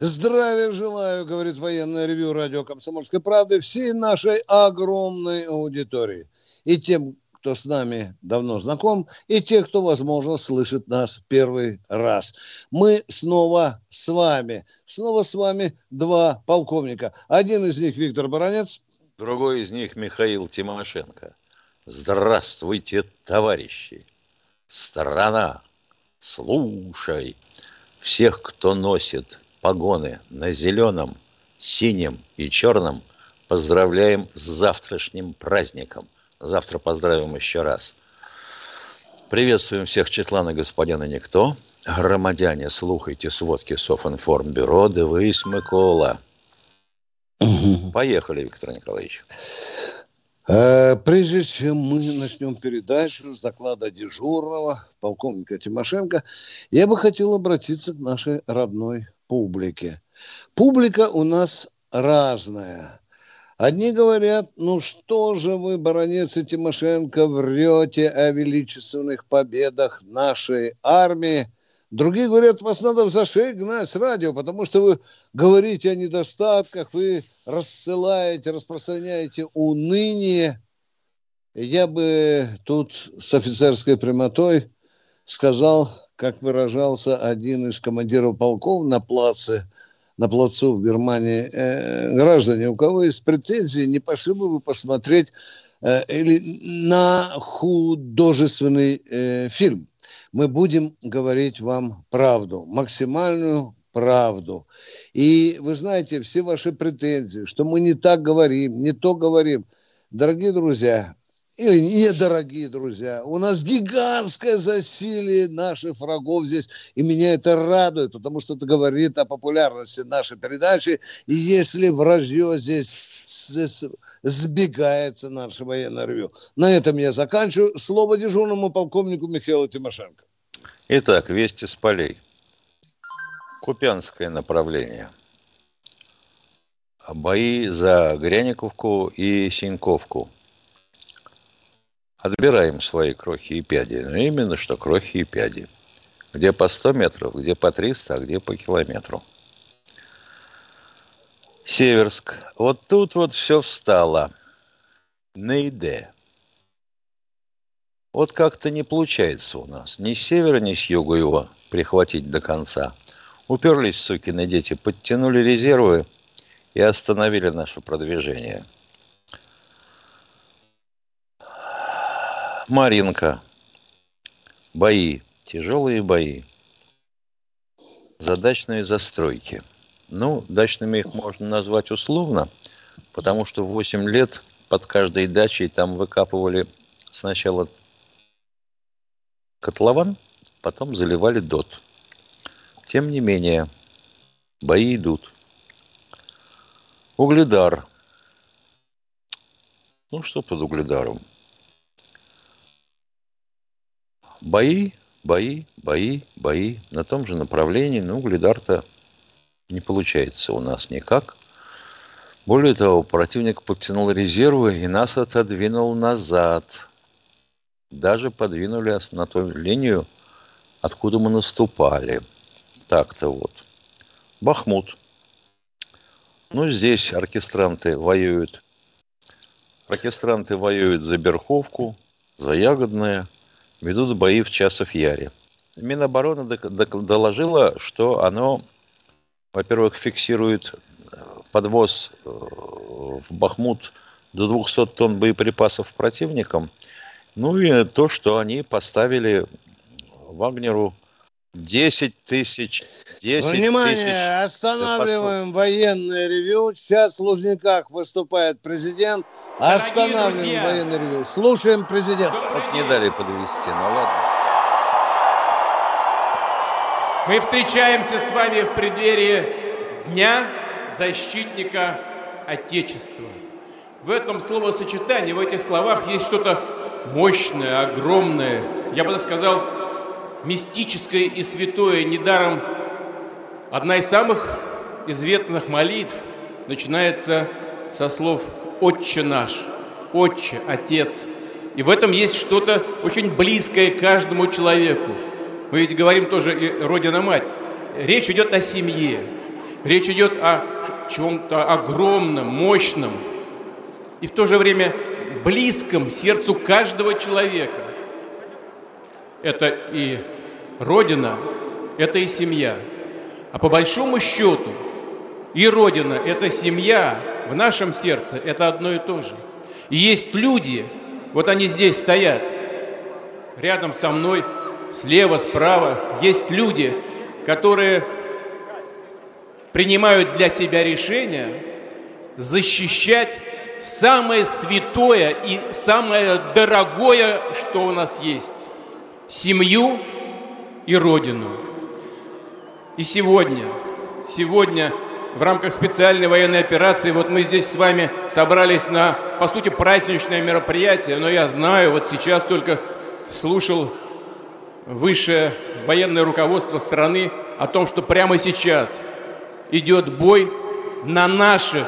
Здравия желаю, говорит военное ревю радио «Комсомольской правды» всей нашей огромной аудитории. И тем, кто с нами давно знаком, и те, кто, возможно, слышит нас первый раз. Мы снова с вами. Снова с вами два полковника. Один из них Виктор Баранец. Другой из них Михаил Тимошенко. Здравствуйте, товарищи! Страна, слушай! Всех, кто носит погоны на зеленом, синем и черном, поздравляем с завтрашним праздником. Завтра поздравим еще раз. Приветствуем всех Четлана господина Никто. Громадяне, слухайте сводки Софинформбюро, дивись, Микола. Поехали, Виктор Николаевич. Э, прежде чем мы начнем передачу с доклада дежурного полковника Тимошенко, я бы хотел обратиться к нашей родной публике. Публика у нас разная. Одни говорят, ну что же вы, баронец и Тимошенко, врете о величественных победах нашей армии. Другие говорят, вас надо в зашей гнать с радио, потому что вы говорите о недостатках, вы рассылаете, распространяете уныние. Я бы тут с офицерской прямотой сказал, как выражался один из командиров полков на плаце, на плацу в Германии, э, граждане, у кого есть претензии, не пошли бы вы посмотреть э, или на художественный э, фильм. Мы будем говорить вам правду, максимальную правду. И вы знаете, все ваши претензии, что мы не так говорим, не то говорим. Дорогие друзья, или недорогие друзья, у нас гигантское засилие наших врагов здесь, и меня это радует, потому что это говорит о популярности нашей передачи, и если вражье здесь сбегается наше военное ревю. На этом я заканчиваю. Слово дежурному полковнику Михаилу Тимошенко. Итак, вести с полей. Купянское направление. Бои за Гряниковку и Синьковку – отбираем свои крохи и пяди. Но именно что крохи и пяди. Где по 100 метров, где по 300, а где по километру. Северск. Вот тут вот все встало. На иде. Вот как-то не получается у нас. Ни с севера, ни с юга его прихватить до конца. Уперлись, сукины дети, подтянули резервы и остановили наше продвижение – Маринка. Бои. Тяжелые бои. Задачные застройки. Ну, дачными их можно назвать условно, потому что 8 лет под каждой дачей там выкапывали сначала котлован, потом заливали дот. Тем не менее, бои идут. Угледар. Ну, что под угледаром? Бои, бои, бои, бои на том же направлении, но Угледар-то не получается у нас никак. Более того, противник подтянул резервы и нас отодвинул назад. Даже подвинули на ту линию, откуда мы наступали. Так-то вот. Бахмут. Ну, здесь оркестранты воюют. Оркестранты воюют за Берховку, за Ягодное – ведут бои в Часов Яре. Минобороны доложила, что оно, во-первых, фиксирует э, подвоз э, в Бахмут до 200 тонн боеприпасов противникам, ну и то, что они поставили Вагнеру 10 тысяч. 10 Внимание, тысяч останавливаем военное ревю. Сейчас в Лужниках выступает президент. Останавливаем военное ревю. Слушаем президента. Вот не дали подвести, ну ладно. Мы встречаемся с вами в преддверии Дня защитника Отечества. В этом словосочетании, в этих словах есть что-то мощное, огромное, я бы так сказал, мистическое и святое. Недаром одна из самых известных молитв начинается со слов «Отче наш», «Отче», «Отец». И в этом есть что-то очень близкое каждому человеку. Мы ведь говорим тоже и «Родина-мать». Речь идет о семье, речь идет о чем-то огромном, мощном и в то же время близком сердцу каждого человека. Это и Родина, это и семья. А по большому счету и Родина, это семья в нашем сердце, это одно и то же. И есть люди, вот они здесь стоят, рядом со мной, слева, справа, есть люди, которые принимают для себя решение защищать самое святое и самое дорогое, что у нас есть – семью и родину. И сегодня, сегодня в рамках специальной военной операции, вот мы здесь с вами собрались на, по сути, праздничное мероприятие, но я знаю, вот сейчас только слушал высшее военное руководство страны о том, что прямо сейчас идет бой на наших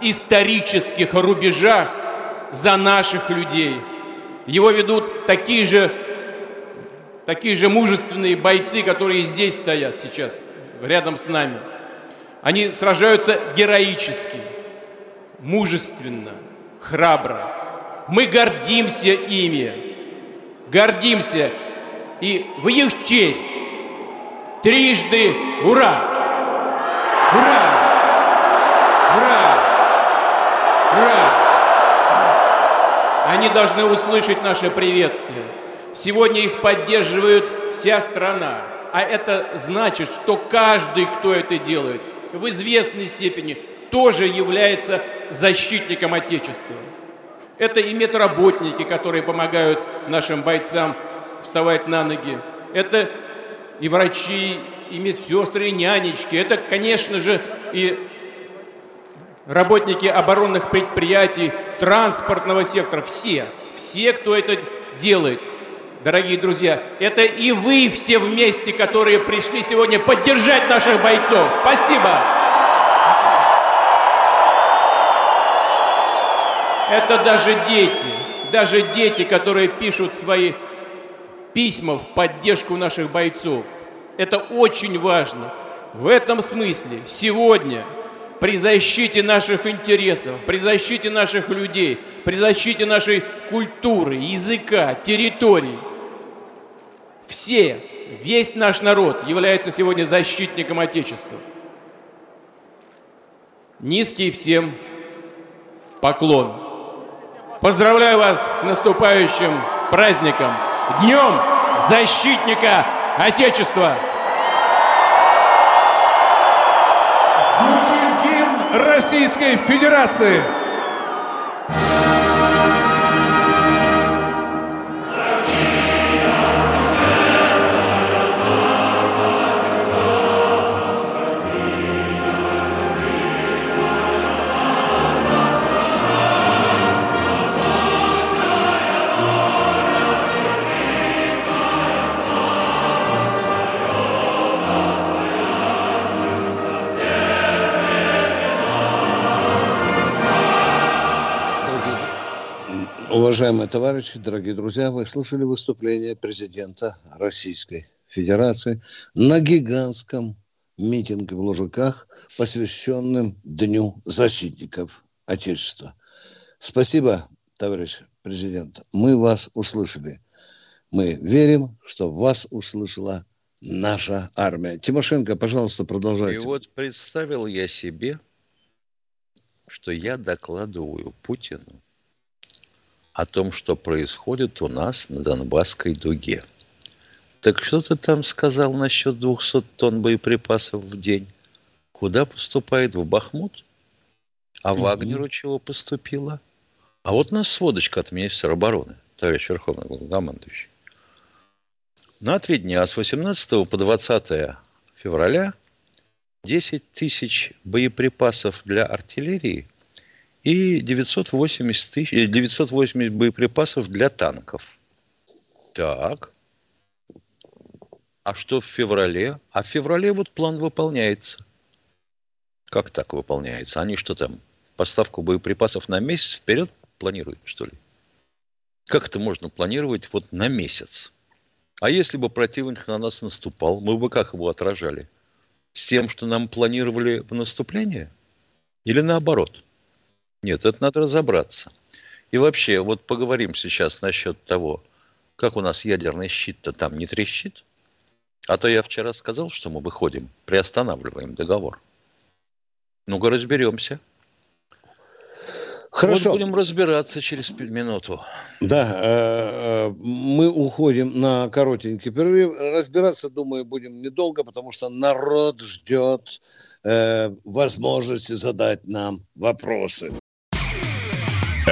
исторических рубежах за наших людей. Его ведут такие же, такие же мужественные бойцы, которые здесь стоят сейчас, рядом с нами. Они сражаются героически, мужественно, храбро. Мы гордимся ими, гордимся. И в их честь трижды ура! Ура! Ура! Ура! Они должны услышать наше приветствие. Сегодня их поддерживает вся страна. А это значит, что каждый, кто это делает, в известной степени тоже является защитником Отечества. Это и медработники, которые помогают нашим бойцам вставать на ноги. Это и врачи, и медсестры, и нянечки. Это, конечно же, и работники оборонных предприятий, транспортного сектора, все, все, кто это делает. Дорогие друзья, это и вы все вместе, которые пришли сегодня поддержать наших бойцов. Спасибо! Это даже дети, даже дети, которые пишут свои письма в поддержку наших бойцов. Это очень важно. В этом смысле сегодня при защите наших интересов, при защите наших людей, при защите нашей культуры, языка, территорий. Все, весь наш народ является сегодня защитником Отечества. Низкий всем поклон. Поздравляю вас с наступающим праздником, Днем Защитника Отечества! Российской Федерации. Уважаемые товарищи, дорогие друзья, вы слышали выступление президента Российской Федерации на гигантском митинге в Лужиках, посвященном Дню защитников Отечества. Спасибо, товарищ президент. Мы вас услышали. Мы верим, что вас услышала наша армия. Тимошенко, пожалуйста, продолжайте. И вот представил я себе, что я докладываю Путину о том, что происходит у нас на Донбасской дуге. Так что ты там сказал насчет 200 тонн боеприпасов в день? Куда поступает? В Бахмут? А Вагнеру чего поступило? А вот у нас сводочка от министра обороны, товарищ Верховный главнокомандующий. На три дня с 18 по 20 февраля 10 тысяч боеприпасов для артиллерии и 980, тысяч, 980 э, боеприпасов для танков. Так. А что в феврале? А в феврале вот план выполняется. Как так выполняется? Они что там, поставку боеприпасов на месяц вперед планируют, что ли? Как это можно планировать вот на месяц? А если бы противник на нас наступал, мы бы как его отражали? С тем, что нам планировали в наступление? Или наоборот? Нет, это надо разобраться. И вообще, вот поговорим сейчас насчет того, как у нас ядерный щит-то там не трещит. А то я вчера сказал, что мы выходим, приостанавливаем договор. Ну-ка разберемся. Хорошо. Вот будем разбираться через минуту. Да, э, э, мы уходим на коротенький перерыв. Разбираться, думаю, будем недолго, потому что народ ждет э, возможности задать нам вопросы.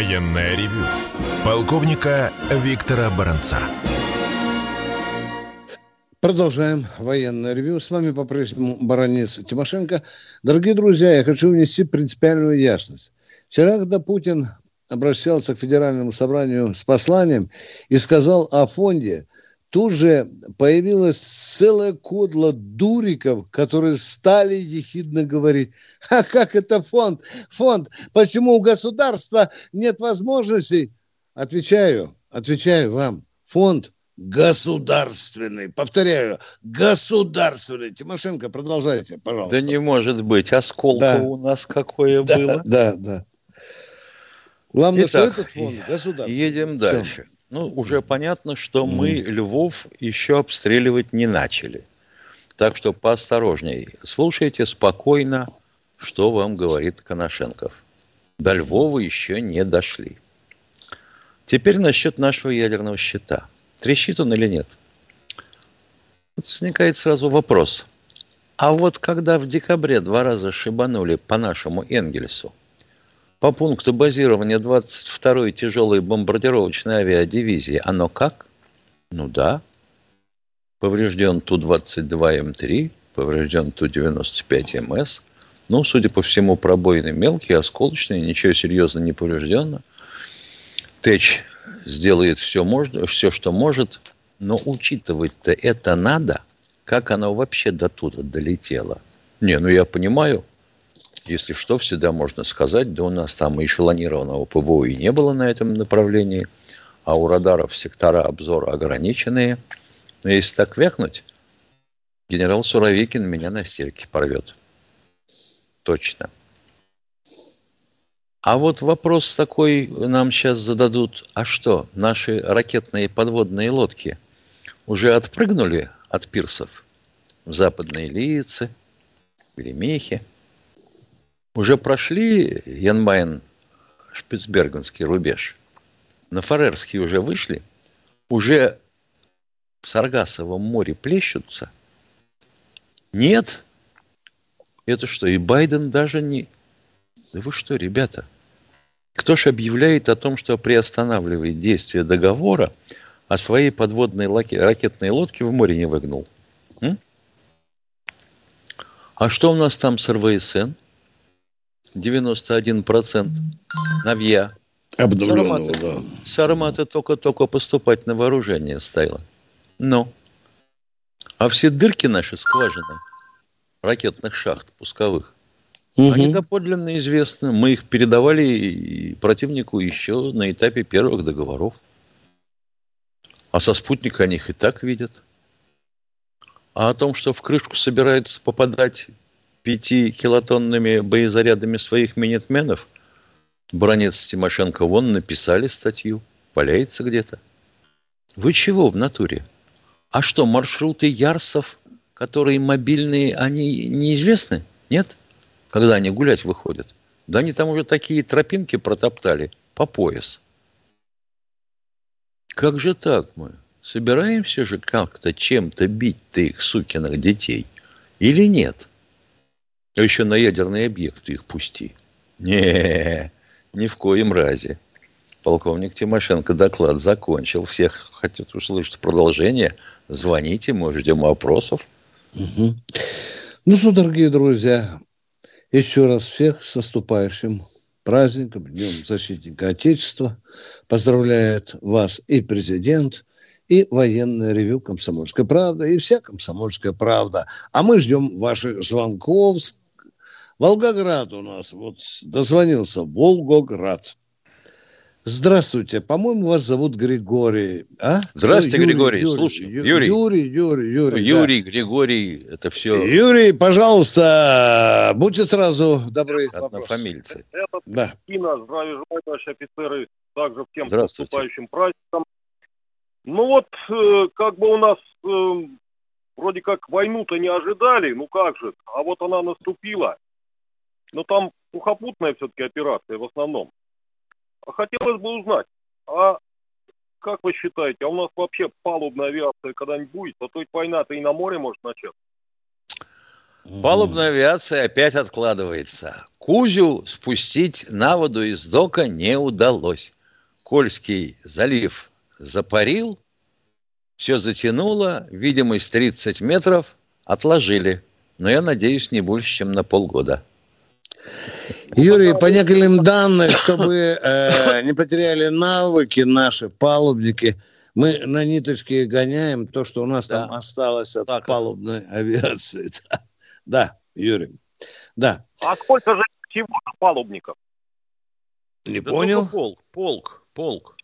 Военное ревю полковника Виктора Баранца. Продолжаем военное ревю. С вами по-прежнему баронец Тимошенко. Дорогие друзья, я хочу внести принципиальную ясность. Вчера, когда Путин обращался к Федеральному собранию с посланием и сказал о фонде – тут же появилась целая кодла дуриков, которые стали ехидно говорить, а как это фонд? Фонд, почему у государства нет возможностей? Отвечаю, отвечаю вам, фонд государственный. Повторяю, государственный. Тимошенко, продолжайте, пожалуйста. Да не может быть. А сколько да. у нас какое да, было? Да, да. Главное, Итак, что этот фонд государственный. Едем дальше. Все. Ну, уже понятно, что мы Львов еще обстреливать не начали. Так что поосторожней. Слушайте спокойно, что вам говорит Коношенков. До Львова еще не дошли. Теперь насчет нашего ядерного щита. Трещит он или нет? Вот возникает сразу вопрос. А вот когда в декабре два раза шибанули по нашему Энгельсу, по пункту базирования 22-й тяжелой бомбардировочной авиадивизии, оно как? Ну да. Поврежден Ту-22М3, поврежден Ту-95МС. Ну, судя по всему, пробоины мелкие, осколочные, ничего серьезно не повреждено. ТЭЧ сделает все, можно, все, что может, но учитывать-то это надо, как оно вообще до туда долетело. Не, ну я понимаю, если что, всегда можно сказать, да у нас там эшелонированного ПВО и не было на этом направлении, а у радаров сектора обзора ограниченные. Но если так вякнуть, генерал Суровикин меня на стельке порвет. Точно. А вот вопрос такой нам сейчас зададут. А что, наши ракетные подводные лодки уже отпрыгнули от пирсов в западные лица, в Лемехе? Уже прошли Янмайн Шпицбергенский рубеж. На Фарерский уже вышли. Уже в Саргасовом море плещутся. Нет. Это что, и Байден даже не... Да вы что, ребята? Кто ж объявляет о том, что приостанавливает действие договора, а своей подводной лаки... ракетной лодки в море не выгнул? М? А что у нас там с РВСН? 91% новья. Обновленного, да. Сармата только-только поступать на вооружение стоило. Но. А все дырки наши скважины ракетных шахт пусковых, угу. они доподлинно известны. Мы их передавали противнику еще на этапе первых договоров. А со спутника они их и так видят. А о том, что в крышку собираются попадать пятикилотонными боезарядами своих минитменов, бронец Тимошенко вон написали статью, валяется где-то. Вы чего в натуре? А что, маршруты Ярсов которые мобильные, они неизвестны? Нет? Когда они гулять выходят. Да они там уже такие тропинки протоптали по пояс. Как же так мы? Собираемся же как-то чем-то бить-то их, сукиных детей? Или нет? А еще на ядерные объекты их пусти. Не, ни в коем разе. Полковник Тимошенко доклад закончил. Всех хотят услышать продолжение. Звоните, мы ждем вопросов. Угу. Ну что, дорогие друзья, еще раз всех с наступающим праздником, Днем Защитника Отечества. Поздравляет вас и президент, и военное ревю «Комсомольская правда», и вся «Комсомольская правда». А мы ждем ваших звонков. Волгоград у нас, вот дозвонился, Волгоград. Здравствуйте, по-моему, вас зовут Григорий. А? Здравствуйте, Юрий, Григорий. Юрий, Слушай, Юрий, Юрий. Юрий, Юрий, Юрий. Да. Григорий, это все Юрий, пожалуйста, будьте сразу добры. однофамильцы. Это Да. Кристина, здравия желаю, товарищи офицеры, также всем наступающим праздником. Ну вот, э, как бы у нас э, вроде как войну-то не ожидали, ну как же, а вот она наступила. Но там сухопутная все-таки операция в основном. А хотелось бы узнать, а как вы считаете, а у нас вообще палубная авиация когда-нибудь будет? А то ведь война-то и на море может начаться. Палубная авиация опять откладывается. Кузю спустить на воду из дока не удалось. Кольский залив запарил, все затянуло, видимость 30 метров, отложили. Но я надеюсь, не больше, чем на полгода. Юрий, по некоторым данным, чтобы э, не потеряли навыки наши палубники, мы на ниточке гоняем то, что у нас Да. там осталось от Так. палубной авиации. Да, Да, Юрий. Да, А сколько же всего палубников? не Да понял. полк, полк, полк.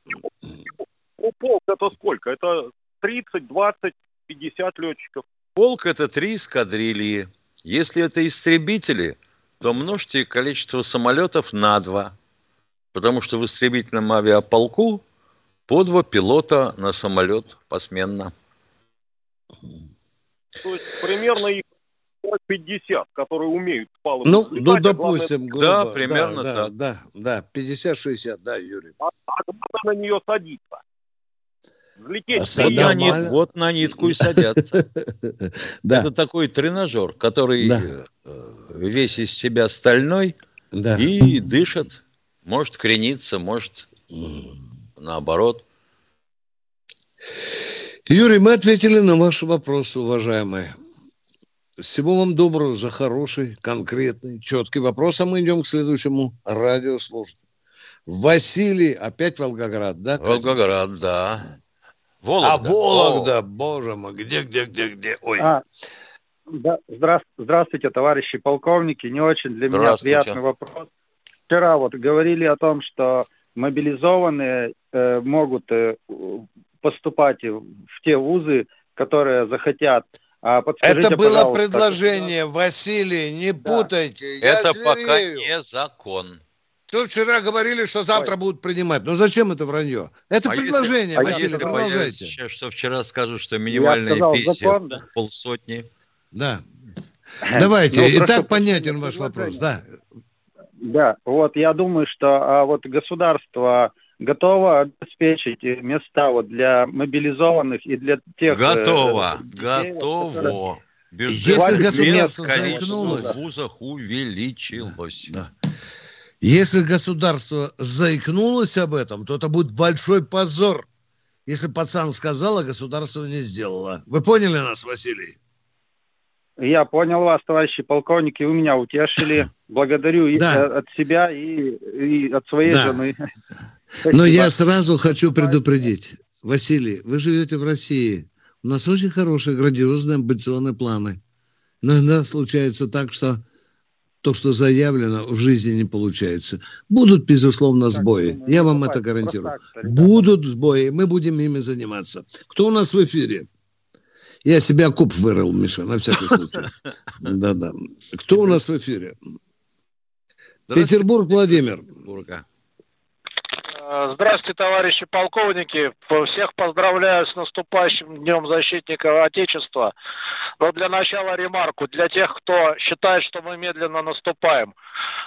Ну, полк это сколько? Это 30, 20, 50 летчиков. Полк – это три эскадрильи. Если это истребители, то множьте количество самолетов на два. Потому что в истребительном авиаполку по два пилота на самолет посменно. То есть примерно их 50, которые умеют палубу Ну, летать, ну, а главное, допустим, Да, грубо. примерно да, так. Да, да, 50-60, да, Юрий. а, а главное на нее садиться. Взлететь. А Вот на, нормально. нит- вот на нитку и садятся. Да, Это такой тренажер, который Да. э, весь из себя стальной да. и дышит. Может крениться, может наоборот. Юрий, мы ответили на ваши вопросы, уважаемые. Всего вам доброго за хороший, конкретный, четкий вопрос. А мы идем к следующему радиослушателю. Василий, опять Волгоград, да? Катя? Волгоград, да. А, Вологда. Вологда, боже мой, где, где, где, где? Ой, А, да, здра- здравствуйте, товарищи полковники. Не очень для меня приятный вопрос. Вчера вот говорили о том, что мобилизованные э, могут э, поступать в те вузы, которые захотят. А это было предложение, Василий, не Да. путайте. Я Это пока зверею. не закон. Тут вчера говорили, что завтра будут принимать. Ну зачем это вранье? Это А предложение, если- а Василий, если продолжайте. сейчас, что вчера скажут, что минимальная сказал пенсия закон, да. полсотни. Да. Давайте, Ну, и так понятен ваш вопрос, да. Да, вот я думаю, что а, вот государство готово обеспечить э, места вот для мобилизованных и для тех... э, Готово, вот, которые- готово. Если Бюджет государство мест, конечно, заикнулось- в вузах увеличилось. Да. Если государство заикнулось об этом, то это будет большой позор. Если пацан сказал, а государство не сделало. Вы поняли нас, Василий? Я понял вас, товарищи полковники, вы меня утешили. Благодарю и, Да. э, от себя и, и от своей Да. жены. Но я сразу хочу предупредить. Василий, вы живете в России. У нас очень хорошие, грандиозные, амбиционные планы. Но иногда случается так, что то, что заявлено, в жизни не получается. Будут, безусловно, сбои. Я вам это гарантирую. Будут сбои, мы будем ими заниматься. Кто у нас в эфире? Я себе окоп вырыл, Миша, на всякий случай. Да-да. Кто у нас в эфире? Петербург, Владимир. Э, здравствуйте, товарищи полковники. Всех поздравляю с наступающим Днем Защитника Отечества. Но для начала ремарку. Для тех, кто считает, что мы медленно наступаем.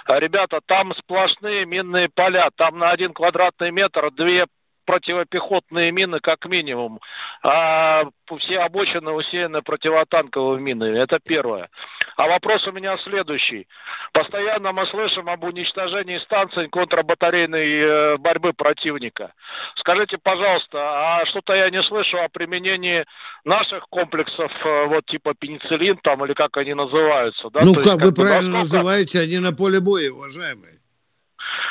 Ребята, там сплошные минные поля. Там на один квадратный метр две противопехотные мины как минимум, а все обочины усеяны противотанковыми минами. Это первое. А вопрос у меня следующий. Постоянно мы слышим об уничтожении станций контрбатарейной э, борьбы противника. Скажите, пожалуйста, а что-то я не слышу о применении наших комплексов, э, вот типа пенициллин там, или как они называются? Да? Ну, То как есть, вы как правильно насколько... называете, они на поле боя, уважаемые.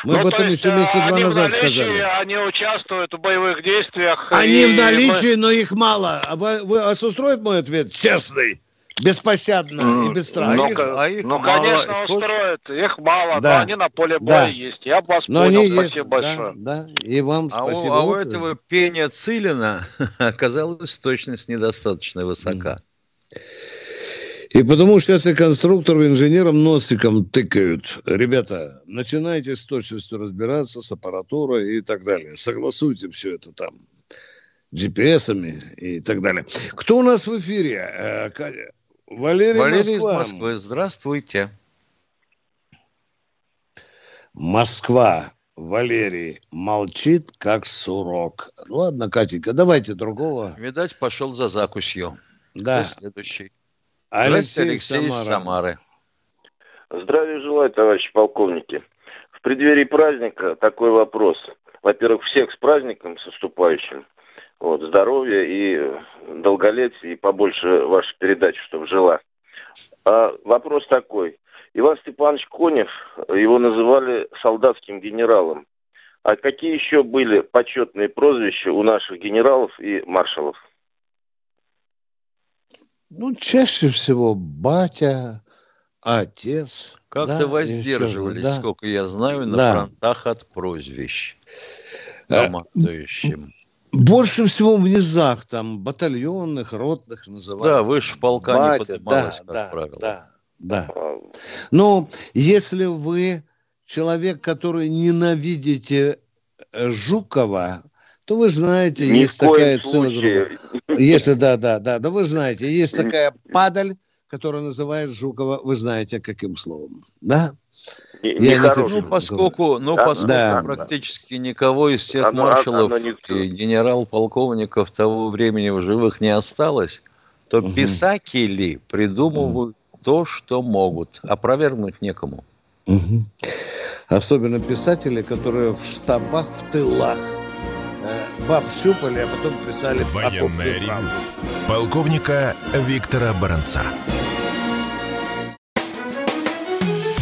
Мы ну, об этом еще месяца два назад наличии, сказали. Они участвуют в боевых действиях. Они в наличии, мы... но их мало. А вы, вы, вас устроит мой ответ? Честный. Беспощадно mm, и бесстрашно. Ну, а их ну мало, конечно, устроит. Их мало, да. но они на поле боя да. есть. Я вас но понял, они спасибо есть, большое. Да, да, и вам спасибо. А у, а у этого пения Цилина оказалась точность недостаточно высока. Mm. И потому сейчас и конструкторам, и инженерам носиком тыкают. Ребята, начинайте с точностью разбираться, с аппаратурой и так далее. Согласуйте все это там GPS-ами и так далее. Кто у нас в эфире? Э, Валерий, Валерий Москва. из Москвы. Здравствуйте. Москва. Валерий молчит, как сурок. Ладно, Катенька, давайте другого. Видать, пошел за закусью. Да. Кто следующий? Алексей, Алексей Самара. Самары. Здравия желаю, товарищи полковники. В преддверии праздника такой вопрос. Во-первых, всех с праздником, с наступающим. Вот, здоровья и долголетия, и побольше ваша передача, чтобы жила. А вопрос такой. Иван Степанович Конев, его называли солдатским генералом. А какие еще были почетные прозвища у наших генералов и маршалов? Ну, чаще всего батя, отец. Как-то да, воздерживались, да. сколько я знаю, на да. фронтах от прозвищ командующим. Больше всего в низах, там, батальонных, ротных называют. Да, выше полка батя, не поднималось, да, как да, правило. Да, да. Но если вы человек, который ненавидите э, Жукова, то вы знаете, Ни есть такая группа. Если, да, да, да, да, вы знаете, есть такая падаль, которая называет Жукова, вы знаете, каким словом, да? Не, Я не, не хочу. Ну, поскольку, ну, поскольку да. практически никого из всех оно, маршалов оно и генерал-полковников того времени в живых не осталось, то угу. писатели придумывают угу. то, что могут. Опровергнуть некому. Угу. Особенно писатели, которые в штабах, в тылах баб щупали, а потом писали Военная ревю. Полковника Виктора Баранца.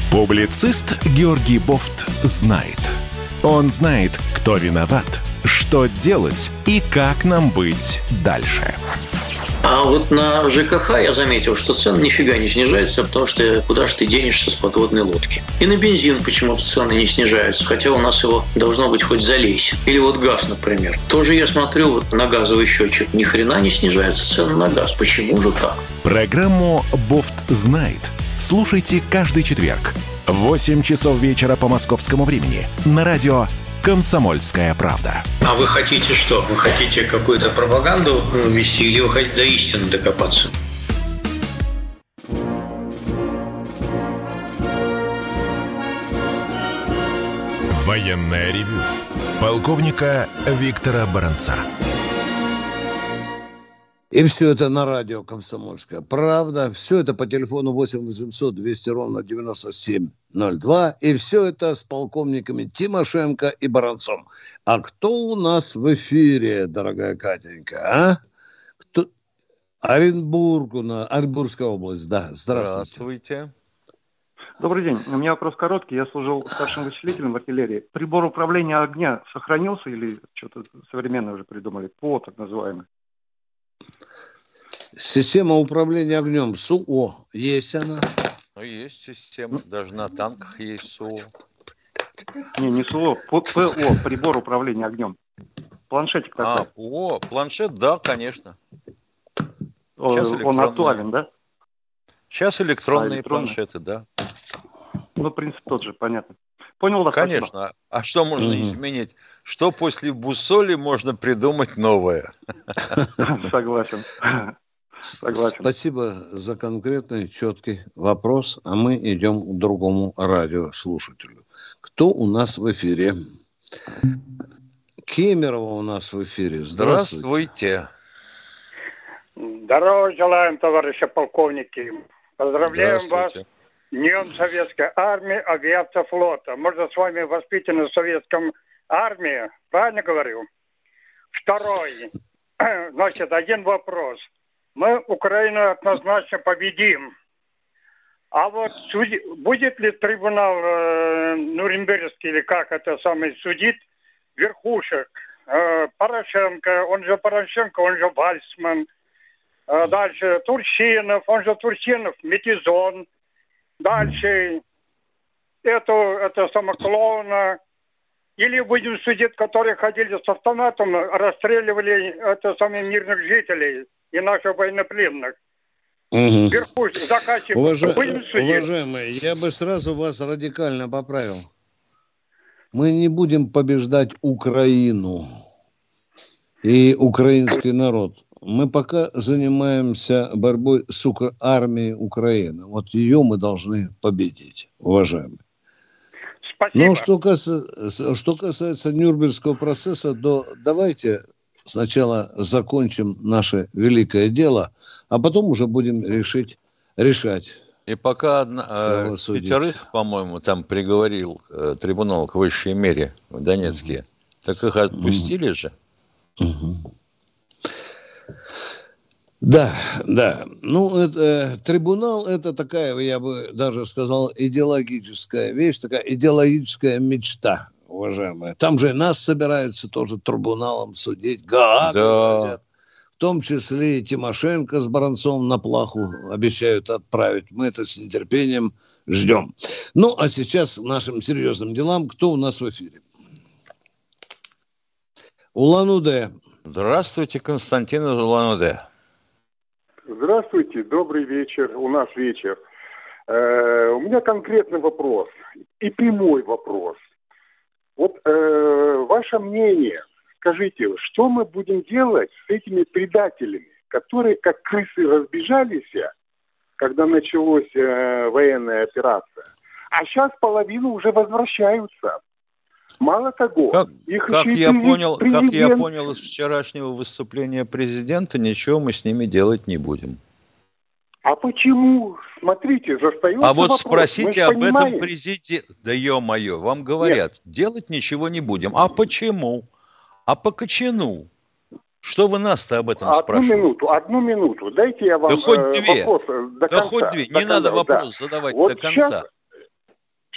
Публицист Георгий Бофт знает. Он знает, кто виноват, что делать и как нам быть дальше. А вот на ЖКХ я заметил, что цены нифига не снижаются, потому что куда же ты денешься с подводной лодки. И на бензин почему-то цены не снижаются, хотя у нас его должно быть хоть залейся. Или вот газ, например. Тоже я смотрю вот на газовый счетчик, ни хрена не снижаются цены на газ. Почему же так? Программу «Бофт знает» слушайте каждый четверг в 8 часов вечера по московскому времени на радио «Комсомольская правда». А вы хотите что? Вы хотите какую-то пропаганду вести или вы хотите до истины докопаться? Военная ревю. Полковника Виктора Баранца. И все это на радио «Комсомольская правда». Все это по телефону 8 800 200 ровно 9702. И все это с полковниками Тимошенко и Баранцом. А кто у нас в эфире, дорогая Катенька, а? Кто? Оренбург, у нас, Оренбургская область, да. Здравствуйте. Здравствуйте. Добрый день. У меня вопрос короткий. Я служил старшим вычислителем в артиллерии. Прибор управления огня сохранился или что-то современное уже придумали? ПО, так называемый. Система управления огнем СУО. Есть она? Ну, есть система. Даже на танках есть СУО. Не, не СУО. ПО, прибор управления огнем. Планшетик такой. А, ПО, планшет, да, конечно. Сейчас Он актуален, да? Сейчас электронные, а, электронные планшеты, да. Ну, принцип тот же, понятно. Понял вас? Конечно. А что можно Мгм. изменить? Что после Бусоли можно придумать новое? Согласен. Согласен. Спасибо за конкретный, четкий вопрос, а мы идем к другому радиослушателю. Кто у нас в эфире? Кемерово у нас в эфире. Здравствуйте. Здравствуйте. Здорово желаем, товарищи полковники. Поздравляем вас Днем Советской Армии, авиации флота. Можно с вами воспитаны в советском армии, правильно говорю? Второй. Значит, один вопрос. Мы Украину однозначно победим. А вот будет ли трибунал э, Нюрнбергский или как это самый судит верхушек? Э, Порошенко, он же Порошенко, он же Вальсман. Э, Дальше Турчинов, он же Турчинов, Метизон. Дальше эту, это самоклоуна. Или будем судить, которые ходили с автоматом, расстреливали это самых мирных жителей и наших военнопленных. Мгм. Верхушки, заказчик. Уважа- Будем судить. Уважаемые, я бы сразу вас радикально поправил. Мы не будем побеждать Украину и украинский народ. Мы пока занимаемся борьбой с армией Украины. Вот ее мы должны победить, уважаемые. Спасибо. Но что касается, что касается Нюрнбергского процесса, то давайте сначала закончим наше великое дело, а потом уже будем решить, решать. И пока одна- э, пятерых, по-моему, там приговорил э, трибунал к высшей мере в Донецке, так их отпустили же. Да, да. Ну, это, э, трибунал – это такая, я бы даже сказал, идеологическая вещь, такая идеологическая мечта, уважаемая. Там же и нас собираются тоже трибуналом судить, Гаагу Да. хотят. В том числе и Тимошенко с Баранцом на плаху обещают отправить. Мы это с нетерпением ждем. Ну, а сейчас к нашим серьезным делам. Кто у нас в эфире? Улан-Удэ. Здравствуйте, Константин из Улан-Удэ. Здравствуйте, добрый вечер. У нас вечер. Э, у меня конкретный вопрос и прямой вопрос. Вот э, ваше мнение, скажите, что мы будем делать с этими предателями, которые как крысы разбежались, когда началась э, военная операция, а сейчас половина уже возвращаются. Мало того, Как, их как я понял, как я президент- понял из вчерашнего выступления президента, ничего мы с ними делать не будем. А почему? Смотрите, застается А вот вопрос. Спросите об этом понимаем. президент. Да ё-моё, вам говорят, делать ничего не будем. А почему? А по кочану? Что вы нас-то об этом Одну спрашиваете? минуту, одну минуту. Дайте я вам Да хоть э, две. вопрос э, до Да конца. хоть две. до Не надо конца, да. вопрос задавать Вот до конца. щас-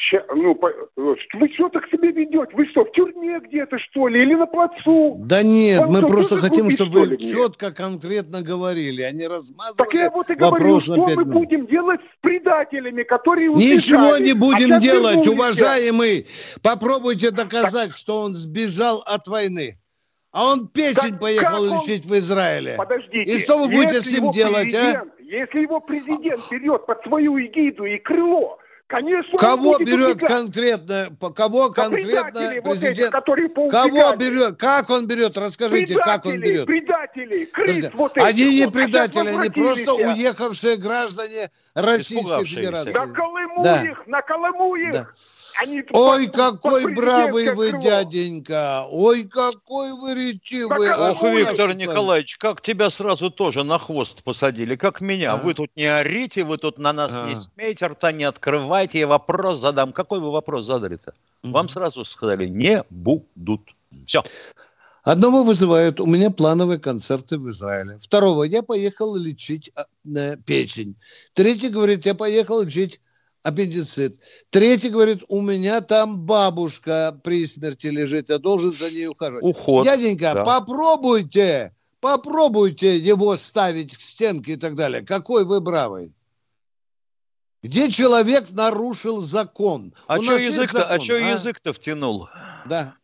ща- ну, по- вы что так себя ведете? Вы что, в тюрьме где-то, что ли? Или на плацу? Да нет, Вам мы что, просто хотим, глупить, чтобы что вы четко, конкретно говорили, а не размазывали Так я вот и говорю, что мы минут. будем делать с предателями, которые Ничего убежали, не а будем щас делать, уважаемый. Попробуйте доказать, что он сбежал от войны. А он печень поехал как он- лечить в Израиле. Подождите. И что вы будете с ним делать, а? Если его президент берет под свою эгиду и крыло, конечно, он Кого берет убегать. конкретно, по- кого Да конкретно предатели вот эти, президент? Кого берет? Как он берет? Расскажите, как он Предатели, берет? предатели, крыс Подождите, вот этих Они не вот. А предатели, они просто уехавшие граждане Российской. Федерации. На Колыму Да. их, на Колыму их. Да. Они Ой, под- какой под бравый вы, крыло. дяденька! Ой, какой вы ретивый! Так, Ох, Виктор Николаевич, как тебя сразу тоже на хвост посадили, как меня. А. Вы тут не орите, вы тут на нас А. не смейте, рта не открывайте, я вопрос задам. Какой вы вопрос задали-то? Вам сразу сказали, не будут. Все. Одного вызывают, у меня плановые концерты в Израиле. Второго, я поехал лечить а, э, печень. Третий говорит, я поехал лечить аппендицит. Третий говорит, у меня там бабушка при смерти лежит, я должен за ней ухаживать. Уход. Дяденька, да. попробуйте, попробуйте его ставить к стенке и так далее. Какой вы бравый? Где человек нарушил закон? А что язык-то, а чё язык-то втянул? Да.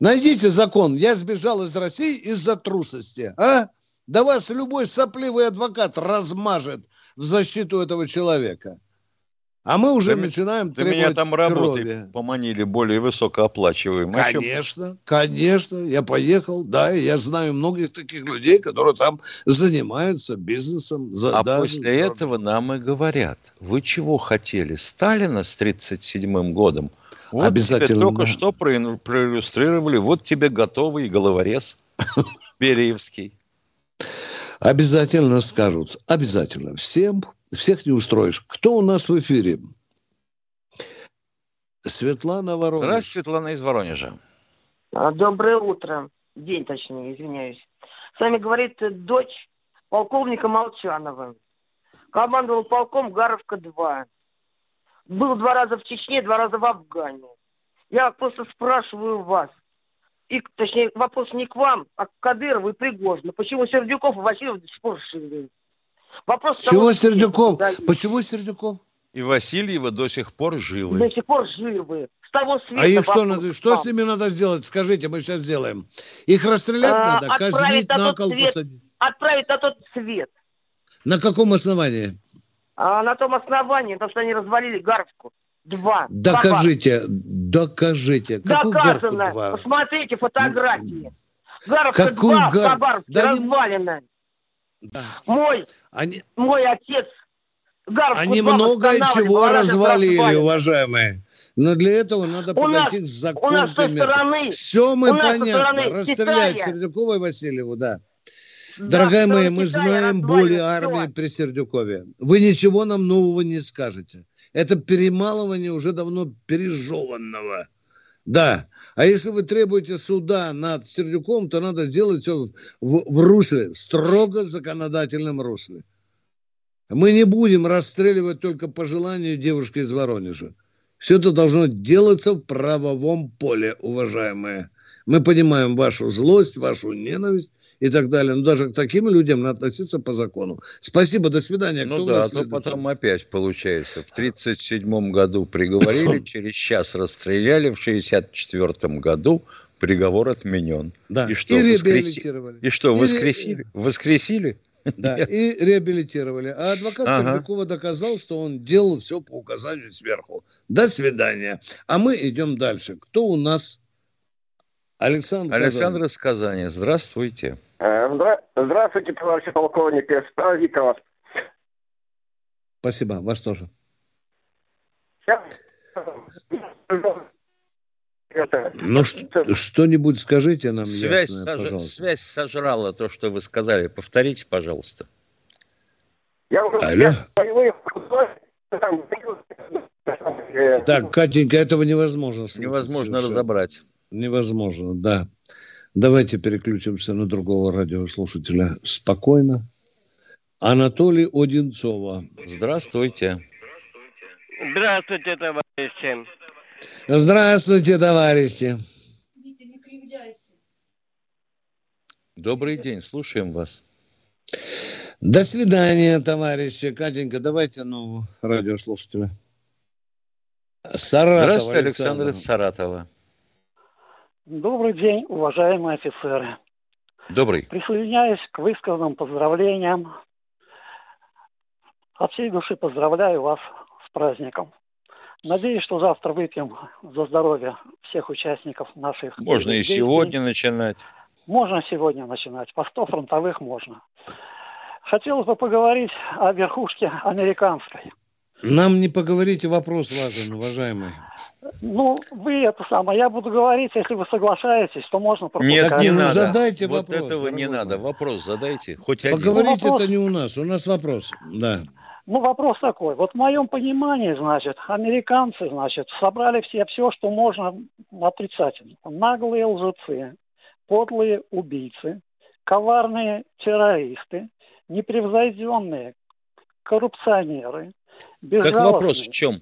Найдите закон. Я сбежал из России из-за трусости. А? Да вас любой сопливый адвокат размажет в защиту этого человека. А мы уже Да начинаем Да меня требовать там работы крови. поманили более высокооплачиваемые. О чем- Конечно, конечно. Я поехал, да, и я знаю многих таких людей, которые там занимаются бизнесом. За, А да, после этого нам и говорят, вы чего хотели? Сталина с 1937 годом? Вот Обязательно, тебе только что проиллюстрировали, вот тебе готовый головорез Бериевский. Обязательно скажут. Обязательно. Всем, всех не устроишь. Кто у нас в эфире? Светлана Воронеж. Здравствуйте, Светлана из Воронежа. А, Доброе утро. День, точнее, извиняюсь. С вами говорит дочь полковника Молчанова. Командовал полком Гаровка-2. Был два раза в Чечне, два раза в Афгане. Я просто спрашиваю вас, и, точнее, вопрос не к вам, а к Кадырову и Пригожину. Почему Сердюков и Васильев до сих пор живы? Вопрос Чего того, Сердюков? Да, Почему Сердюков? И Васильева до сих пор живы. До сих пор живы. С того света А их что, надо, что с ними надо сделать? Скажите, мы сейчас сделаем. Их расстрелять А, надо, отправить казнить, на на тот кол свет. посадить. Отправить на тот свет. На каком основании? А на том основании, потому что они развалили Гарвку. Два. Докажите, докажите. Два Какую бар. горку Доказано. два? Посмотрите фотографии. Гаровка Какую 2 в гар- Хабаровске Да не- развалена. Мой, Они, мой отец Гаровку они 2 многое чего развалили, развалена. уважаемые. Но для этого надо У нас- подойти к у нас со стороны- Все мы нас понятно. Расстрелять. Сердюкова и Васильеву, да. Да, Дорогая моя, мы Китая знаем боли армии при Сердюкове. Вы ничего нам нового не скажете. Это перемалывание уже давно пережеванного. Да. А если вы требуете суда над Сердюком, то надо сделать все в, в русле, строго законодательном русле. Мы не будем расстреливать только по желанию девушки из Воронежа. Все это должно делаться в правовом поле, уважаемые. Мы понимаем вашу злость, вашу ненависть и так далее. Но даже к таким людям надо относиться по закону. Спасибо, до свидания. Ну Кто у да, а то потом опять получается. В 1937 году приговорили, через час расстреляли, в 1964 году приговор отменен. Да. И что, И реабилитировали. И что, И ре- воскресили? Воскресили? Да, и реабилитировали. А адвокат Ага. Сердюкова доказал, что он делал все по указанию сверху. До свидания. А мы идем дальше. Кто у нас? Александр Александр из Казани, здравствуйте. Э, здра- Здравствуйте, товарищи полковники. С праздником вас. Спасибо, вас тоже. Ну, что-нибудь скажите нам Связь, ясное, сож- пожалуйста. связь сожрала то, что вы сказали. Повторите, пожалуйста. Я уже Алло. Так, Катенька, этого невозможно слушать Невозможно совершенно. разобрать. Невозможно, да. Давайте переключимся на другого радиослушателя. Спокойно. Анатолий Одинцова. Здравствуйте. Здравствуйте, товарищи. Здравствуйте, товарищи. Добрый день, слушаем вас. До свидания, товарищи. Катенька, давайте нового радиослушателя. Саратов, Здравствуйте, Александр из Саратова. Добрый день, уважаемые офицеры. Добрый. Присоединяюсь к высказанным поздравлениям. От всей души поздравляю вас с праздником. Надеюсь, что завтра выпьем за здоровье всех участников наших Можно и сегодня начинать. Можно сегодня начинать. По 100 фронтовых можно. Хотелось бы поговорить о верхушке американской. Нам не поговорите, вопрос важен, уважаемый. Ну, вы это самое, я буду говорить, если вы соглашаетесь, то можно Нет, не надо. задайте вот вопрос, этого не надо. Вопрос задайте. Хоть один. Поговорить Ну, вопрос- это не у нас, у нас вопрос. Да. Ну, вопрос такой. Вот в моем понимании, значит, американцы, значит, собрали все, все, что можно отрицательно. Наглые лжецы, подлые убийцы, коварные террористы, непревзойденные коррупционеры, Так вопрос в чем?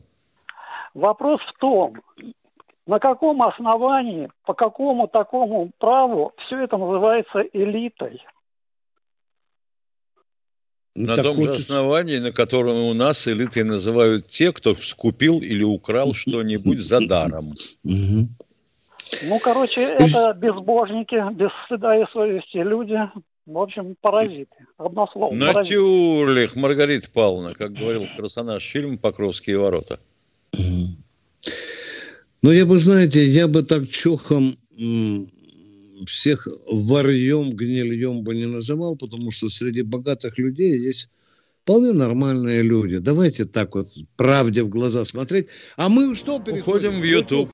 Вопрос в том, на каком основании, по какому такому праву все это называется элитой? На так том же основании, на котором у нас элитой называют те, кто скупил или украл что-нибудь за даром. Ну, короче, это безбожники, без стыда и совести люди, В общем, паразиты. Одно слово. паразиты. Натюрлих, Маргарита Павловна, как говорил персонаж фильма «Покровские ворота». Ну, я бы, знаете, я бы так чухом м, всех варьем, гнильем бы не называл, потому что среди богатых людей есть вполне нормальные люди. Давайте так вот правде в глаза смотреть. А мы что переходим? в YouTube.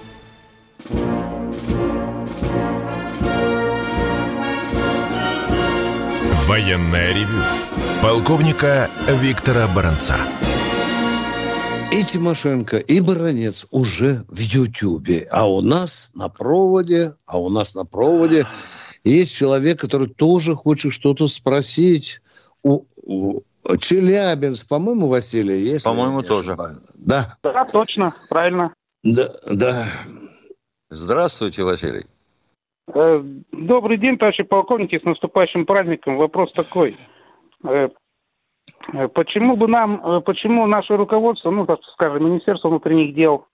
Военное ревю полковника Виктора Баранца. И Тимошенко, и Баранец уже в Ютьюбе. А у нас на проводе, а у нас на проводе есть человек, который тоже хочет что-то спросить. У, у- Челябинск, по-моему, Василий, есть? По-моему, тоже. Да, Да, точно, правильно. да, да. Здравствуйте, Василий. Э, Добрый день, товарищи полковники, с наступающим праздником. Вопрос такой. Э, э, Почему бы нам, почему наше руководство, ну, так скажем, Министерство внутренних дел,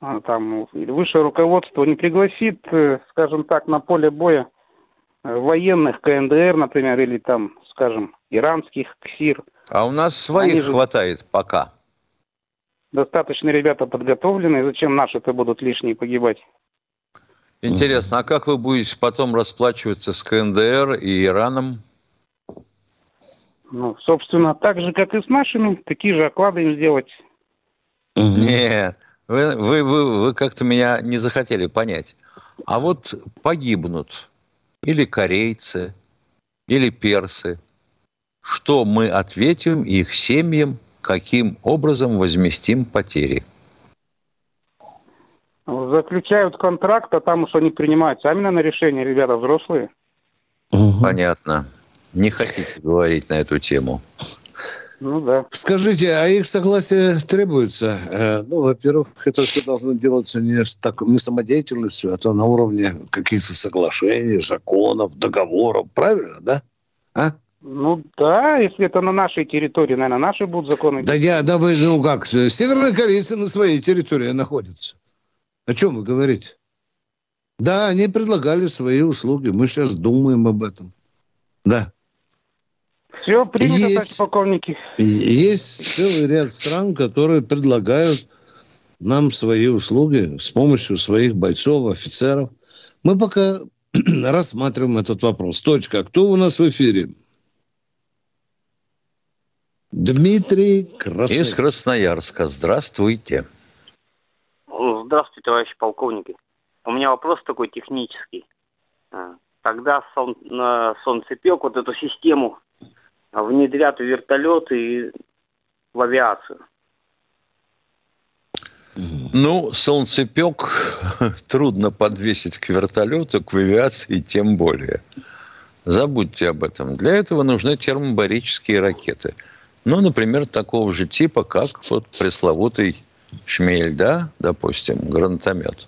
а, там, или высшее руководство не пригласит, скажем так, на поле боя военных КНДР, например, или там, скажем, иранских КСИР. А у нас своих Они же- хватает пока. Достаточно ребята подготовленные, зачем наши-то будут лишние погибать? Интересно, а как вы будете потом расплачиваться с КНДР и Ираном? Ну, собственно, так же, как и с нашими, такие же оклады им сделать. Нет, вы, вы, вы, вы как-то меня не захотели понять. А вот погибнут или корейцы, или персы. Что мы ответим их семьям, каким образом возместим потери? Заключают контракт, а там уж они принимают сами на решение, ребята взрослые. Понятно. Не хотите говорить на эту тему. Ну да. Скажите, а их согласие требуется? Э, Ну, во-первых, это все должно делаться не, с так, не самодеятельностью, а то на уровне каких-то соглашений, законов, договоров. Правильно, да? А? Ну да, если это на нашей территории, наверное, наши будут законы. Да я, да вы, ну как, э, северные корейцы на своей территории находятся. О чем вы говорите? Да, они предлагали свои услуги. Мы сейчас думаем об этом. Да. Все, принято, Есть. товарищи полковники. Есть целый ряд стран, которые предлагают нам свои услуги с помощью своих бойцов, офицеров. Мы пока рассматриваем этот вопрос. Точка. Кто у нас в эфире? Дмитрий Красный. Из Красноярска. Здравствуйте. Здравствуйте, товарищи полковники. У меня вопрос такой технический. А, Когда сон- солнцепек вот эту систему внедрят в вертолеты и в авиацию? Ну, солнцепек трудно подвесить к вертолету, к авиации тем более. Забудьте об этом. Для этого нужны термобарические ракеты. Ну, например, такого же типа, как вот пресловутый шмель, да, допустим, гранатомет.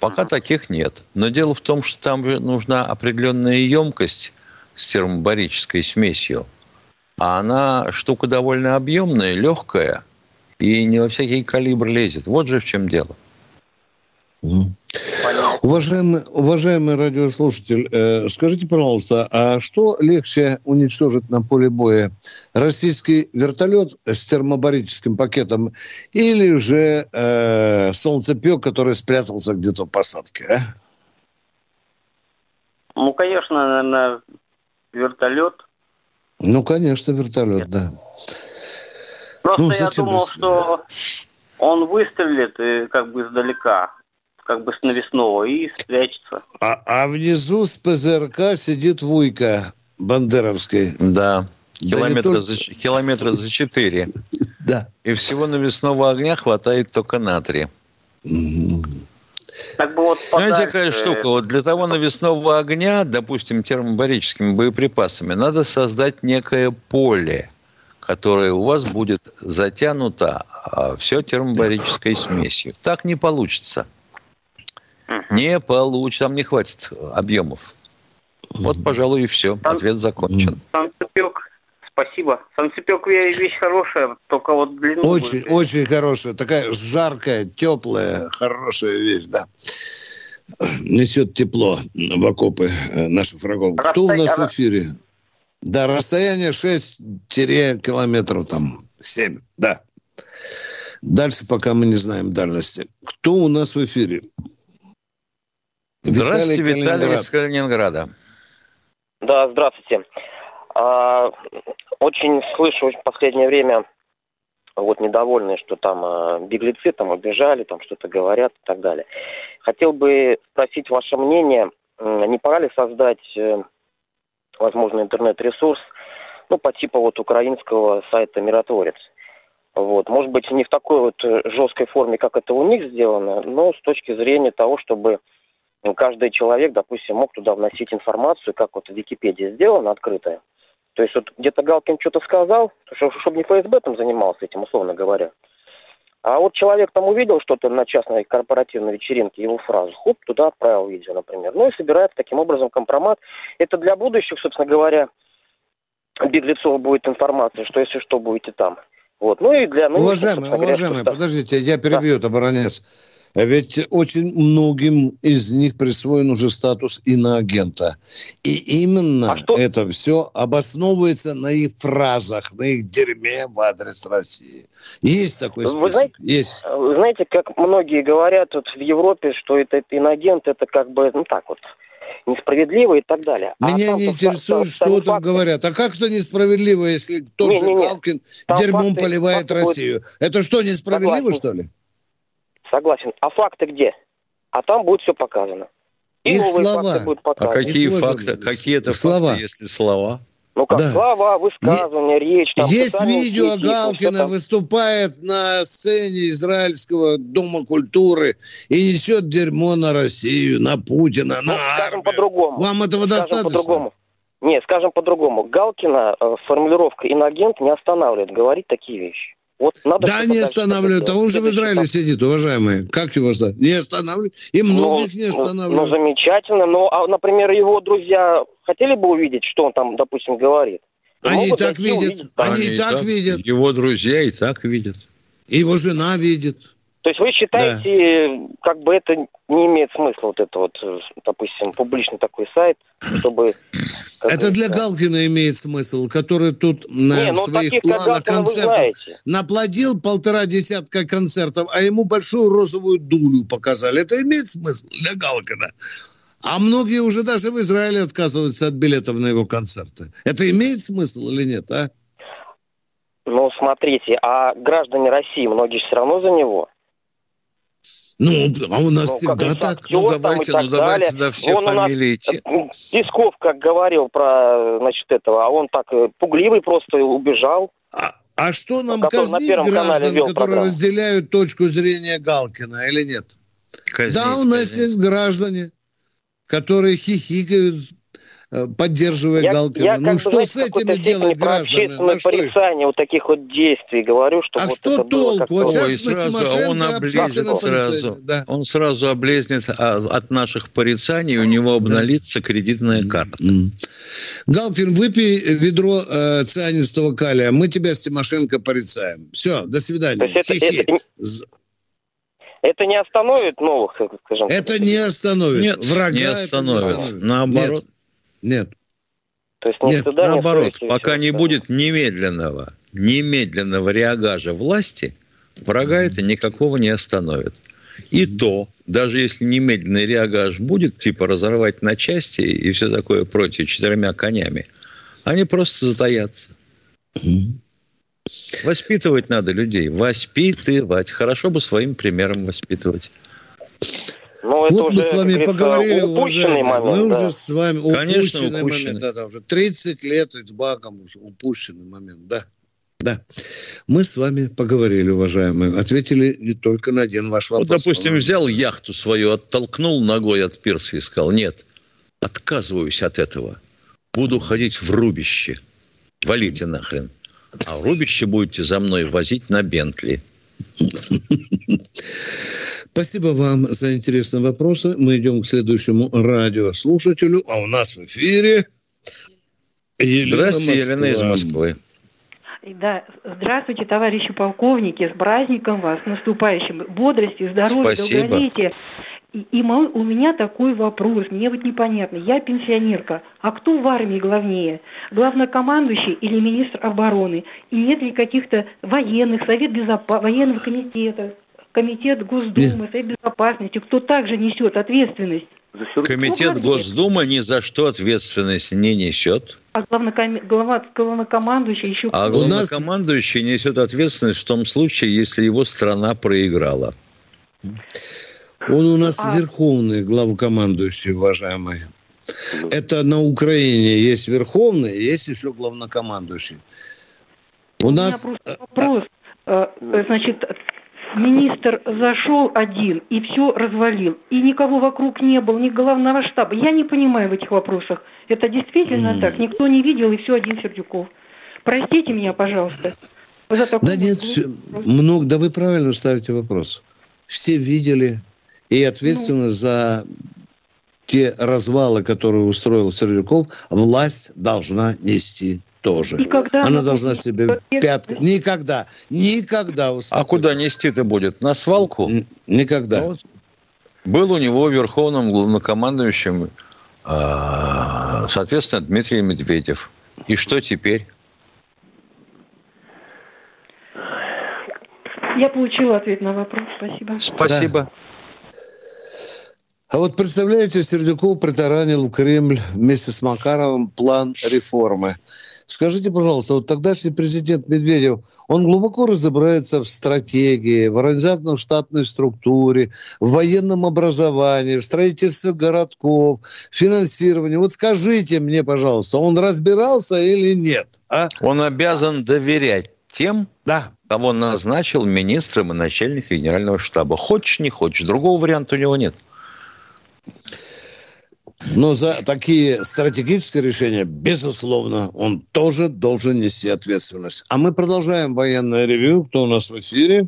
Пока таких нет. Но дело в том, что там же нужна определенная емкость с термобарической смесью. А она штука довольно объемная, легкая, и не во всякий калибр лезет. Вот же в чем дело. Уважаемый, уважаемый радиослушатель, э, скажите, пожалуйста, а что легче уничтожить на поле боя? Российский вертолет с термобарическим пакетом или же э, солнцепек, который спрятался где-то в посадке? а? Ну, конечно, наверное, вертолет. Ну, конечно, вертолет, да. Просто Ну, я думал, что он выстрелит и как бы издалека, как бы с навесного и спрячется. А, а внизу с ПЗРК сидит Вуйка Бандеровский. Да. Километра, только- за, ч- километра за четыре. Да. И всего навесного огня хватает только на три. Так бы вот Знаете, какая штука? Вот для того навесного огня, допустим, термобарическими боеприпасами, надо создать некое поле, которое у вас будет затянуто а, все термобарической смесью. Так не получится. Не получится, там не хватит объемов. Вот, пожалуй, и все. Ответ закончен. Санцепек, спасибо. Санцепек вещь хорошая, только вот длину... Очень, будет. очень хорошая. Такая жаркая, теплая, хорошая вещь, да. Несет тепло в окопы э, наших врагов. Расстоя... Кто у нас в эфире? Да, расстояние 6 километров, там, 7, да. Дальше пока мы не знаем дальности. Кто у нас в эфире? Здравствуйте, Виталий, Виталий из Калининграда. Да, здравствуйте. А, очень слышу в последнее время вот недовольные, что там а, беглецы там убежали, там что-то говорят и так далее. Хотел бы спросить ваше мнение, не пора ли создать, э, возможно, интернет-ресурс, ну, по типу вот украинского сайта «Миротворец». Вот. Может быть, не в такой вот э, жесткой форме, как это у них сделано, но с точки зрения того, чтобы каждый человек, допустим, мог туда вносить информацию, как вот в Википедии сделано, открытая. То есть вот где-то Галкин что-то сказал, чтобы не ФСБ там занимался этим, условно говоря. А вот человек там увидел что-то на частной корпоративной вечеринке, его фразу, хоп, туда отправил видео, например. Ну и собирает таким образом компромат. Это для будущих, собственно говоря, беглецов будет информация, что если что, будете там. Вот. Ну и для... Ну, уважаемый, уважаемый, говоря, подождите, я перебью, да. оборонец. Ведь очень многим из них присвоен уже статус иноагента. И именно а что? это все обосновывается на их фразах, на их дерьме в адрес России. Есть такой список? Вы знаете, Есть. Вы знаете, как многие говорят вот в Европе, что это, это иноагент, это как бы, ну так вот, несправедливо и так далее. А Меня а не интересует, что там говорят. А как это несправедливо, если тот не, же не, не. Галкин там дерьмом факты, поливает факты Россию? Будет... Это что, несправедливо, Согласен. что ли? Согласен. А факты где? А там будет все показано. И Их слова. Факты будут показаны. А какие Их факты? Какие это слова? факты, если слова? Ну как, да. слова, высказывания, е- речь. Там, Есть видео, Галкина там... выступает на сцене Израильского Дома культуры и несет дерьмо на Россию, на Путина, ну, на скажем по-другому. Вам этого скажем достаточно? По-другому. Нет, скажем по-другому. Галкина э, формулировка «инагент» не останавливает говорить такие вещи. Вот надо да, не останавливают. А он же в Израиле сидит, уважаемые. Как его ждать? Не останавливают. И ну, многих ну, не останавливают. Ну, замечательно. Но, а, например, его друзья хотели бы увидеть, что он там, допустим, говорит? Они и так видят. Они, Они и так, так видят. Его друзья и так видят. И его жена видит. То есть вы считаете, да. как бы это не имеет смысла, вот это вот, допустим, публичный такой сайт, чтобы... Это для Галкина имеет смысл, который тут на, не, в ну, своих планах концертов наплодил полтора десятка концертов, а ему большую розовую дулю показали. Это имеет смысл для Галкина. А многие уже даже в Израиле отказываются от билетов на его концерты. Это имеет смысл или нет, а? Ну, смотрите, а граждане России, многие все равно за него. Ну, а у нас ну, всегда так. Актер, ну, давайте, ну, давайте, да, все Вон фамилии. Нас, Песков, как говорил про, значит, этого, а он так э, пугливый просто убежал. А, а что нам казнить граждан, которые программу. разделяют точку зрения Галкина или нет? Казнить, да, у нас казнить. есть граждане, которые хихикают, Э, поддерживая я, Галкина. Я, ну что знаете, с этими делать граждане? Ну, порицание вот таких вот действий говорю, что а вот что это толк? Вот сейчас сразу, он облезнет сразу. Да. Он сразу облезнет а, от наших порицаний, у него обналится да. кредитная карта. Галкин, выпей ведро э, цианистого калия, мы тебя с Тимошенко порицаем. Все, до свидания. Это, это, это не остановит новых, скажем Это не остановит. Нет, Врага не остановит. Не остановит. Наоборот. Нет. Нет. То есть Нет, туда, наоборот, не пока не будет немедленного, немедленного реагажа власти, врага это никакого не остановит. И то, даже если немедленный реагаж будет, типа разорвать на части и все такое прочее четырьмя конями, они просто затаятся. Воспитывать надо людей. Воспитывать. Хорошо бы своим примером воспитывать. Ну, это вот уже, мы с вами поговорили, упущенный момент. Мы да. уже с вами Конечно, упущенный, упущенный. момент. Да, да, уже 30 лет с Баком уже упущенный момент, да. Да. Мы с вами поговорили, уважаемые. Ответили не только на один ваш вопрос. Вот, допустим, взял яхту свою, оттолкнул ногой от пирса и сказал, нет, отказываюсь от этого. Буду ходить в рубище. Валите нахрен. А в рубище будете за мной возить на Бентли. Спасибо вам за интересные вопросы. Мы идем к следующему радиослушателю. А у нас в эфире Елена Здравствуйте, Елена из Москвы. Да, здравствуйте, товарищи полковники, с праздником вас, наступающим, бодрости, здоровья, Спасибо. долголетия. И, и у меня такой вопрос, мне вот непонятно, я пенсионерка, а кто в армии главнее, главнокомандующий или министр обороны? И нет ли каких-то военных, совет безопасности, военного комитета, комитет Госдумы, совет безопасности, кто также несет ответственность? Комитет Госдумы ни за что ответственность не несет. А главноком... глава... главнокомандующий еще... А главнокомандующий несет ответственность в том случае, если его страна проиграла. Он у нас а... верховный главнокомандующий, уважаемый. Это на Украине есть верховный, есть еще главнокомандующий. У, у нас... Меня вопрос. Э, значит, министр зашел один и все развалил. И никого вокруг не было, ни главного штаба. Я не понимаю в этих вопросах. Это действительно так. Никто не видел, и все один Сердюков. Простите меня, пожалуйста. За такой да нет, все, много, да вы правильно ставите вопрос. Все видели, и ответственность ну. за те развалы, которые устроил Сердюков, власть должна нести тоже. Никогда она должна себе пятка... Никогда, никогда. А куда нести-то будет? На свалку? Н- никогда. Ну, вот. Был у него верховным главнокомандующим, э, соответственно, Дмитрий Медведев. И что теперь? Я получила ответ на вопрос. Спасибо. Спасибо. Да. А вот представляете, Сердюков притаранил в Кремль вместе с Макаровым план реформы. Скажите, пожалуйста, вот тогдашний президент Медведев, он глубоко разбирается в стратегии, в организационно-штатной структуре, в военном образовании, в строительстве городков, финансировании. Вот скажите мне, пожалуйста, он разбирался или нет? А? Он обязан доверять тем, да. кого назначил министром и начальником генерального штаба. Хочешь, не хочешь. Другого варианта у него нет. Но за такие стратегические решения, безусловно, он тоже должен нести ответственность. А мы продолжаем военное ревю. Кто у нас в эфире?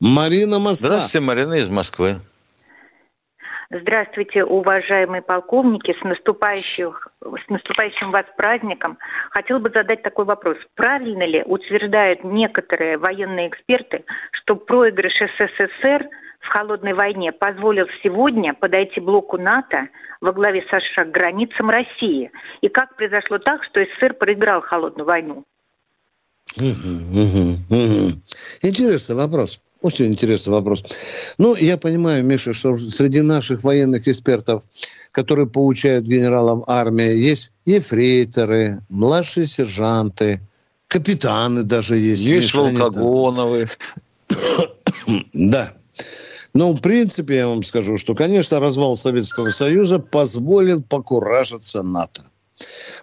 Марина Москва. Здравствуйте, Марина из Москвы. Здравствуйте, уважаемые полковники, с наступающим, с наступающим вас праздником. Хотел бы задать такой вопрос. Правильно ли утверждают некоторые военные эксперты, что проигрыш СССР – в холодной войне позволил сегодня подойти блоку НАТО во главе США к границам России? И как произошло так, что СССР проиграл холодную войну? Интересный вопрос. Очень интересный вопрос. Ну, я понимаю, Миша, что среди наших военных экспертов, которые получают генералов армии, есть ефрейторы, младшие сержанты, капитаны даже есть. Есть Волкогоновы. Да. Но, в принципе, я вам скажу, что, конечно, развал Советского Союза позволил покуражиться НАТО.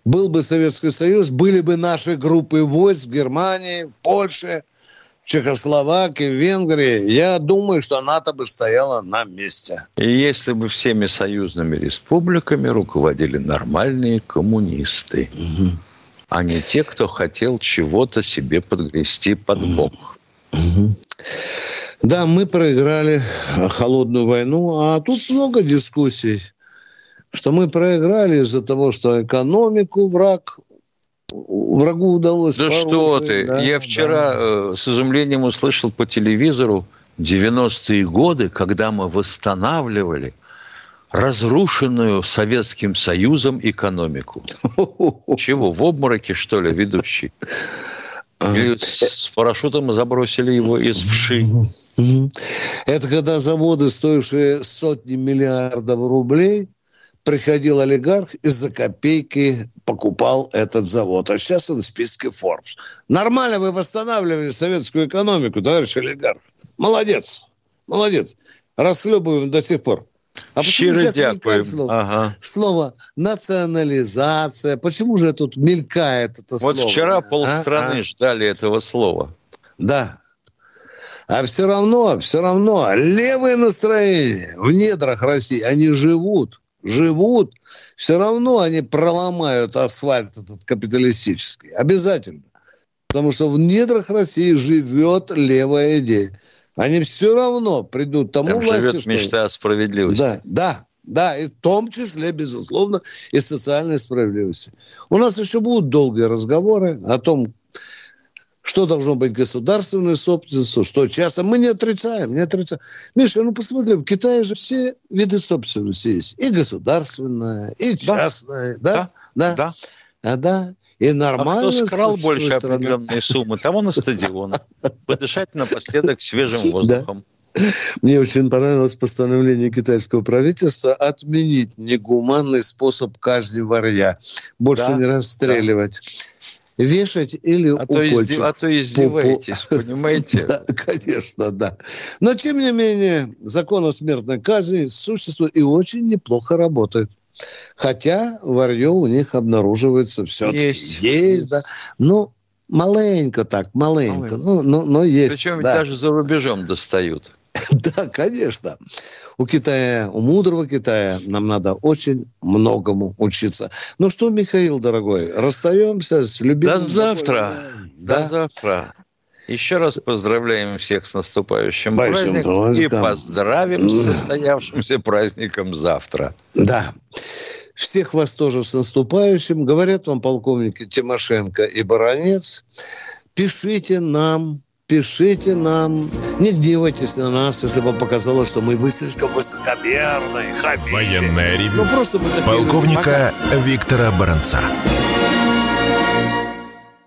Был бы Советский Союз, были бы наши группы войск в Германии, Польше, Чехословакии, Венгрии, я думаю, что НАТО бы стояло на месте. И если бы всеми союзными республиками руководили нормальные коммунисты, угу. а не те, кто хотел чего-то себе подгрести под бок. Угу. Да, мы проиграли холодную войну, а тут много дискуссий, что мы проиграли из-за того, что экономику враг врагу удалось. Да порушить, что ты! Да, Я вчера да. Э, с изумлением услышал по телевизору 90-е годы, когда мы восстанавливали разрушенную Советским Союзом экономику. Чего, в обмороке, что ли, ведущий? Или с парашютом забросили его из вши. Это когда заводы, стоившие сотни миллиардов рублей, приходил олигарх и за копейки покупал этот завод. А сейчас он в списке Forbes. Нормально вы восстанавливали советскую экономику, товарищ олигарх. Молодец. Молодец. Расхлебываем до сих пор. А почему сейчас мелькает слово? Ага. слово национализация? Почему же тут мелькает это вот слово? Вот вчера полстраны а? ждали этого слова. Да. А все равно, все равно левые настроения в недрах России, они живут, живут. Все равно они проломают асфальт этот капиталистический. Обязательно. Потому что в недрах России живет левая идея. Они все равно придут тому Там власти, живет что... мечта о справедливости. Да, да, да, и в том числе, безусловно, и социальной справедливости. У нас еще будут долгие разговоры о том, что должно быть государственной собственностью, что часто. Мы не отрицаем, не отрицаем. Миша, ну посмотри, в Китае же все виды собственности есть. И государственная, и частная. Да, да. да. да. А, да. И нормально. А кто скрал больше страна. определенной суммы, того на стадион. Подышать напоследок свежим воздухом. Мне очень понравилось постановление китайского правительства отменить негуманный способ казни варья. Больше да, не расстреливать. Да. Вешать или а укольчик. То а то издеваетесь, по, понимаете? Да, конечно, да. Но, тем не менее, закон о смертной казни существует и очень неплохо работает. Хотя варье у них обнаруживается все-таки. Есть. Есть, да. Ну, маленько так, маленько. маленько. Ну, но, но есть. Причем да. даже за рубежом достают. Да, конечно. У Китая, у мудрого Китая нам надо очень многому учиться. Ну что, Михаил, дорогой, расстаемся с любимым... До завтра. Да? До завтра. Еще раз поздравляем всех с наступающим Большим праздником праздником. и поздравим с состоявшимся праздником завтра. Да. Всех вас тоже с наступающим. Говорят вам полковники Тимошенко и Баранец. Пишите нам, пишите нам. Не гневайтесь на нас, если вам показалось, что мы вы слишком высокомерны. Военная ревю. Ну, просто мы Полковника Виктора Баранца.